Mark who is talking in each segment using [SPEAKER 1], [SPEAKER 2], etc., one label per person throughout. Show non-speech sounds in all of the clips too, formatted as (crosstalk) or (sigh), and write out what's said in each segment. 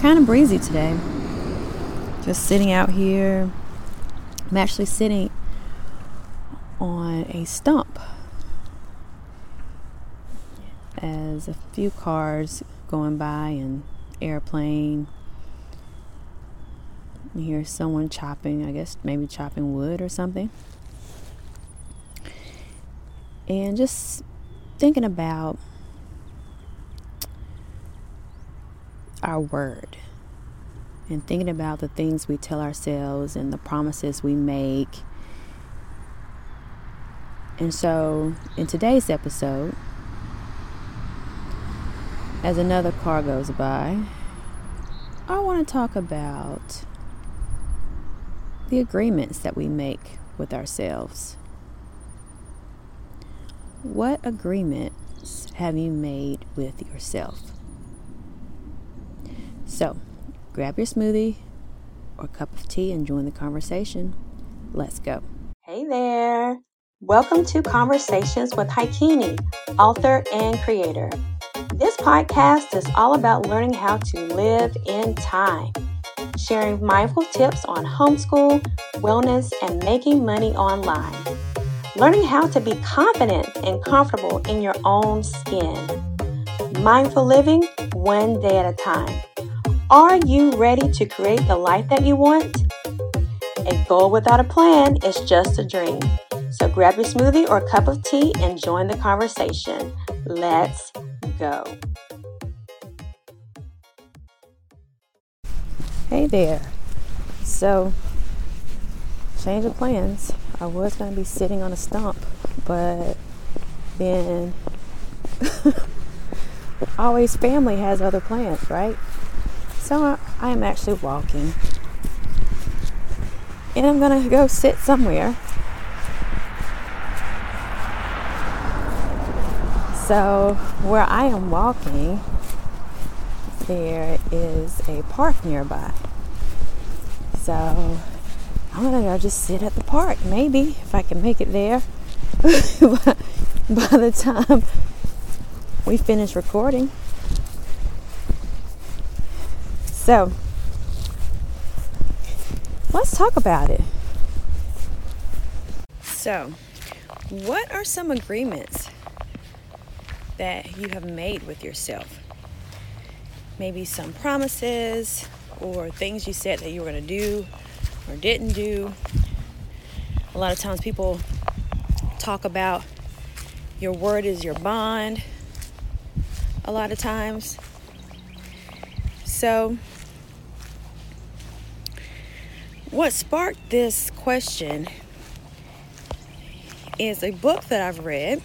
[SPEAKER 1] kind of breezy today. Just sitting out here. I'm actually sitting on a stump as a few cars going by and airplane. You hear someone chopping, I guess maybe chopping wood or something. And just thinking about our word and thinking about the things we tell ourselves and the promises we make. And so, in today's episode, as another car goes by, I want to talk about the agreements that we make with ourselves. What agreements have you made with yourself? So, grab your smoothie or cup of tea and join the conversation. Let's go.
[SPEAKER 2] Hey there. Welcome to Conversations with Haikini, author and creator. This podcast is all about learning how to live in time, sharing mindful tips on homeschool, wellness, and making money online. Learning how to be confident and comfortable in your own skin. Mindful living one day at a time. Are you ready to create the life that you want? A goal without a plan is just a dream. So grab your smoothie or cup of tea and join the conversation. Let's go.
[SPEAKER 1] Hey there. So, change of plans. I was going to be sitting on a stump, but then (laughs) always family has other plans, right? So I am actually walking. And I'm going to go sit somewhere. So, where I am walking, there is a park nearby. So, I'm gonna go just sit at the park, maybe, if I can make it there (laughs) by the time we finish recording. So, let's talk about it. So, what are some agreements that you have made with yourself? Maybe some promises or things you said that you were going to do or didn't do. A lot of times people talk about your word is your bond. A lot of times. So, what sparked this question is a book that I've read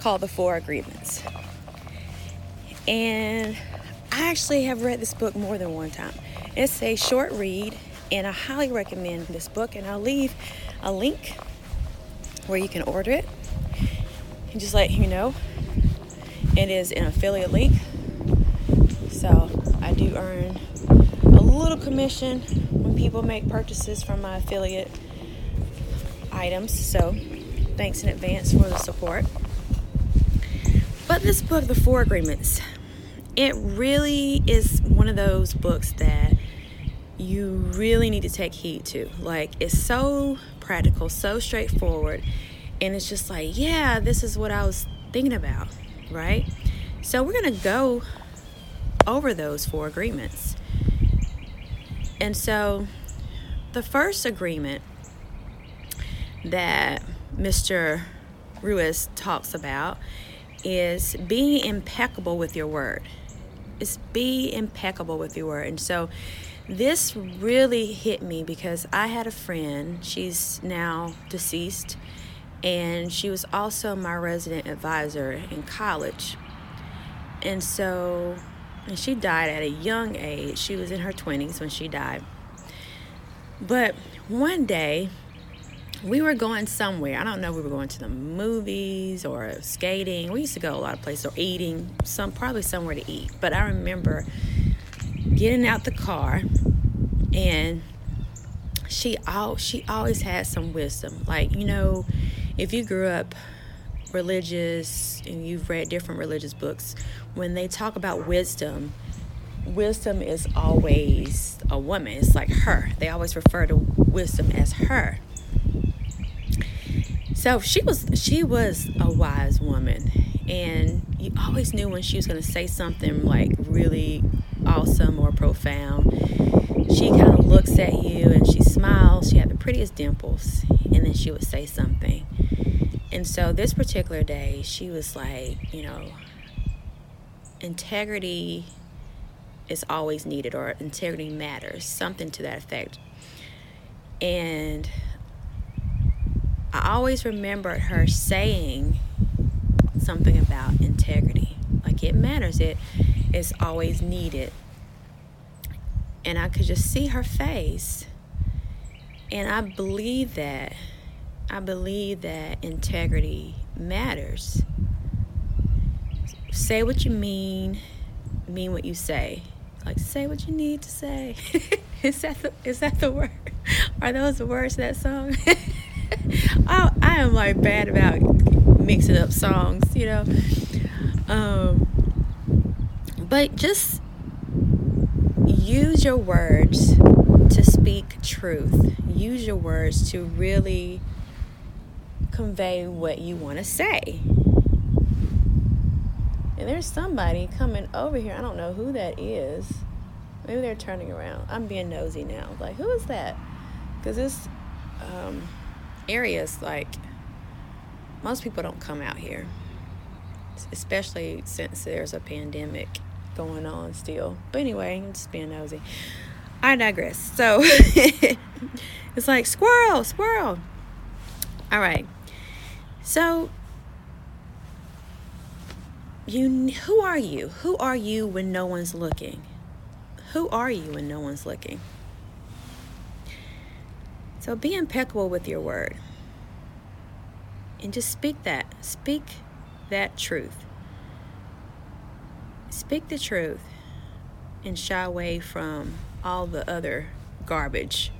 [SPEAKER 1] called The Four Agreements. And I actually have read this book more than one time. It's a short read, and I highly recommend this book. And I'll leave a link where you can order it. And just let you know, it is an affiliate link. So I do earn a little commission people make purchases from my affiliate items. So thanks in advance for the support. But this book, The Four Agreements, it really is one of those books that you really need to take heed to. Like, it's so practical, so straightforward, and it's just like, yeah, this is what I was thinking about, right? So, we're to go over those four agreements. And so, the first agreement that Mr. Ruiz talks about is being impeccable with your word. Is be impeccable with your word. And so this really hit me because I had a friend, she's now deceased, and she was also my resident advisor in college. And so and she died at a young age. She was in her 20s when she died. But one day, we were going somewhere. I don't know. We were going to the movies or skating. We used to go a lot of places or eating. Some probably somewhere to eat. But I remember getting out the car, and she all she always had some wisdom. Like you know, if you grew up religious and you've read different religious books, when they talk about wisdom, wisdom is always a woman. It's like her. They always refer to wisdom as her. So she was she was a wise woman, and you always knew when she was going to say something like really awesome or profound. She kind of looks at you and she smiles. She had the prettiest dimples, and then she would say something. And so this particular day, she was like, you know, integrity is always needed or integrity matters, something to that effect. And I always remembered her saying something about integrity. Like it matters, it is always needed. And I could just see her face. And I believe that. I believe that integrity matters. Say what you mean, mean what you say. Like say what you need to say. (laughs) is that the is that the word? Are those the words to that song? (laughs) I, I am like bad about mixing up songs, you know. Um, but just use your words to speak truth. Use your words to really convey what you want to say. And there's somebody coming over here. I don't know who that is. Maybe they're turning around. I'm being nosy now. Like, who is that? Because this um, area is like, most people don't come out here, especially since there's a pandemic going on still. But anyway, I'm just being nosy. I digress. So (laughs) it's like squirrel, squirrel. All right. So you who are you? Who are you when no one's looking? Who are you when no one's looking? So be impeccable with your word. And just speak that. Speak that truth. Speak the truth and shy away from all the other garbage.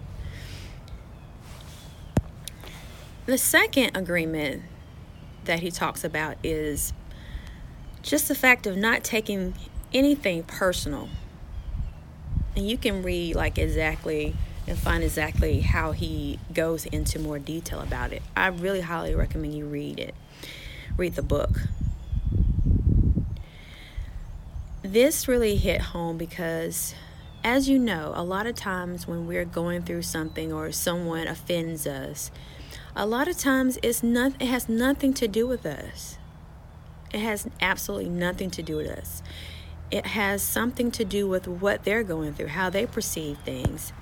[SPEAKER 1] The second agreement that he talks about is just the fact of not taking anything personal. And you can read like exactly and find exactly how he goes into more detail about it. I really highly recommend you read it. Read the book. This really hit home because as you know, a lot of times when we're going through something or someone offends us, a lot of times it's not it has nothing to do with us. It has absolutely nothing to do with us. It has something to do with what they're going through, how they perceive things,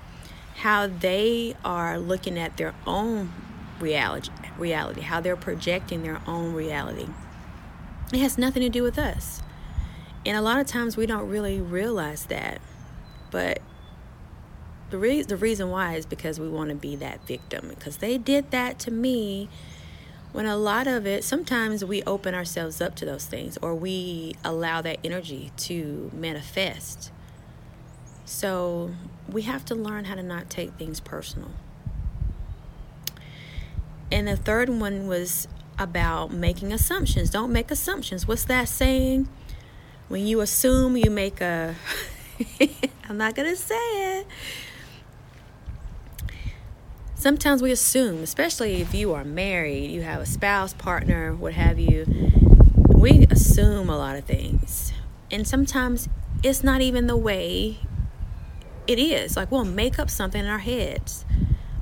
[SPEAKER 1] how they are looking at their own reality, reality, how they're projecting their own reality. It has nothing to do with us. And a lot of times we don't really realize that. But the, re- the reason why is because we want to be that victim. Because they did that to me when a lot of it, sometimes we open ourselves up to those things or we allow that energy to manifest. So we have to learn how to not take things personal. And the third one was about making assumptions. Don't make assumptions. What's that saying? When you assume, you make a. (laughs) I'm not to say it sometimes we assume, especially if you are married, you have a spouse, partner, what have you, we assume a lot of things. And sometimes it's not even the way it is. Like we'll make up something in our heads.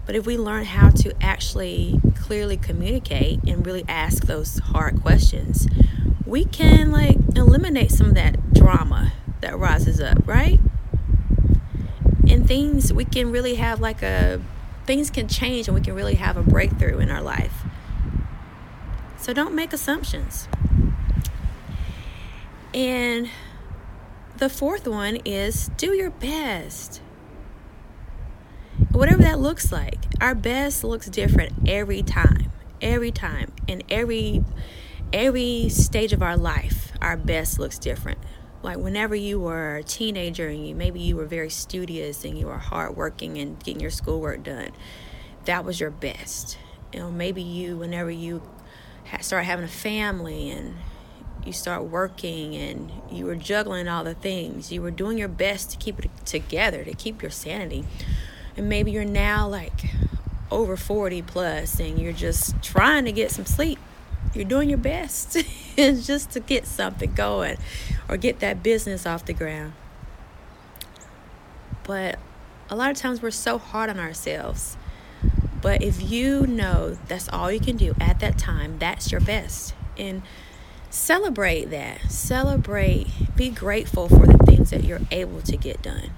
[SPEAKER 1] But if we learn how to actually clearly communicate and really ask those hard questions, we can like eliminate some of that drama that rises up, right? And things we can really have like a things can change and we can really have a breakthrough in our life. So don't make assumptions. And the fourth one is do your best. Whatever that looks like. Our best looks different every time. Every time. In every every stage of our life, our best looks different like whenever you were a teenager and you maybe you were very studious and you were hardworking and getting your schoolwork done that was your best you know maybe you whenever you start having a family and you start working and you were juggling all the things. You were doing your best to keep it together, to keep your sanity. And maybe you're now like over 40 plus and you're just trying to get some sleep. You're doing your best (laughs) just to get something going or get that business off the ground. But a lot of times we're so hard on ourselves. But if you know that's all you can do at that time, that's your best. And celebrate that. Celebrate, be grateful for the things that you're able to get done.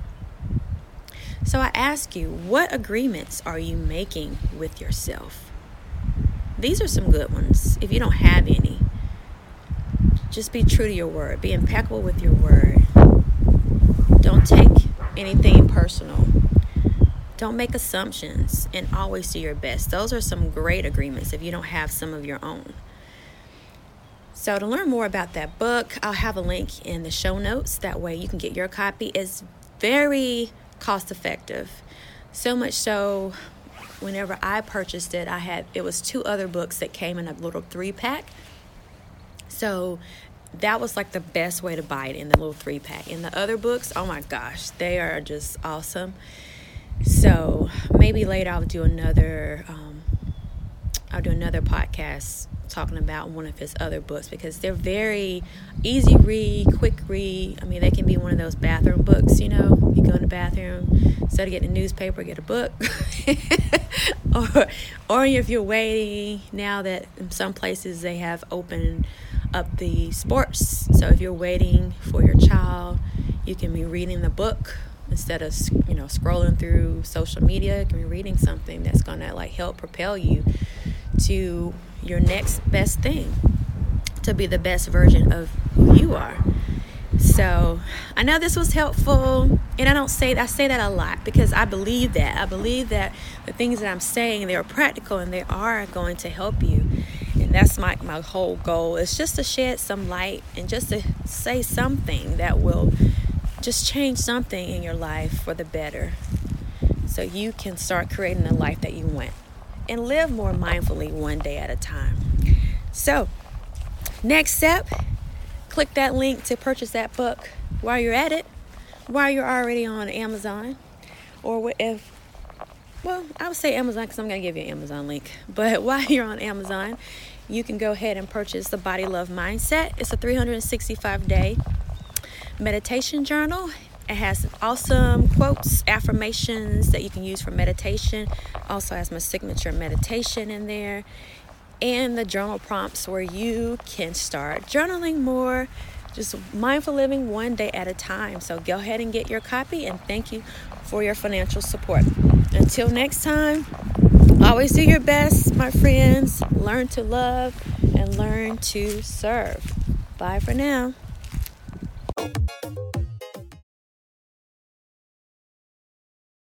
[SPEAKER 1] So I ask you, what agreements are you making with yourself? These are some good ones. If you don't have any, just be true to your word, be impeccable with your word. Don't take anything personal. Don't make assumptions and always do your best. Those are some great agreements if you don't have some of your own. So, to learn more about that book, I'll have a link in the show notes. That way, you can get your copy. It's very cost effective. So much so, whenever I purchased it, I had it was two other books that came in a little three pack. So that was like the best way to buy it in the little three pack. In the other books, oh my gosh, they are just awesome. So maybe later I'll do another. Um, I'll do another podcast talking about one of his other books because they're very easy read, quick read. I mean, they can be one of those bathroom books, you know. You go in the bathroom, instead of getting a newspaper, get a book. (laughs) or, or if you're waiting, now that in some places they have opened up the sports. So if you're waiting for your child, you can be reading the book instead of you know scrolling through social media. You can be reading something that's gonna like help propel you to your next best thing to be the best version of who you are. So I know this was helpful, and I don't say I say that a lot because I believe that I believe that the things that I'm saying they are practical and they are going to help you, that's my my whole goal is just to shed some light and just to say something that will just change something in your life for the better, so you can start creating the life that you want and live more mindfully one day at a time. So, next step, click that link to purchase that book while you're at it, while you're already on Amazon, or if, well, I would say Amazon because I'm going to give you an Amazon link. (laughs) But while you're on Amazon, you can go ahead and purchase the Body Love Mindset. It's a 365 day meditation journal it has awesome quotes, affirmations that you can use for meditation. Also has my signature meditation in there. And the journal prompts where you can start journaling more, just mindful living one day at a time. So go ahead and get your copy and thank you for your financial support. Until next time, always do your best, my friends. Learn to love and learn to serve. Bye for now.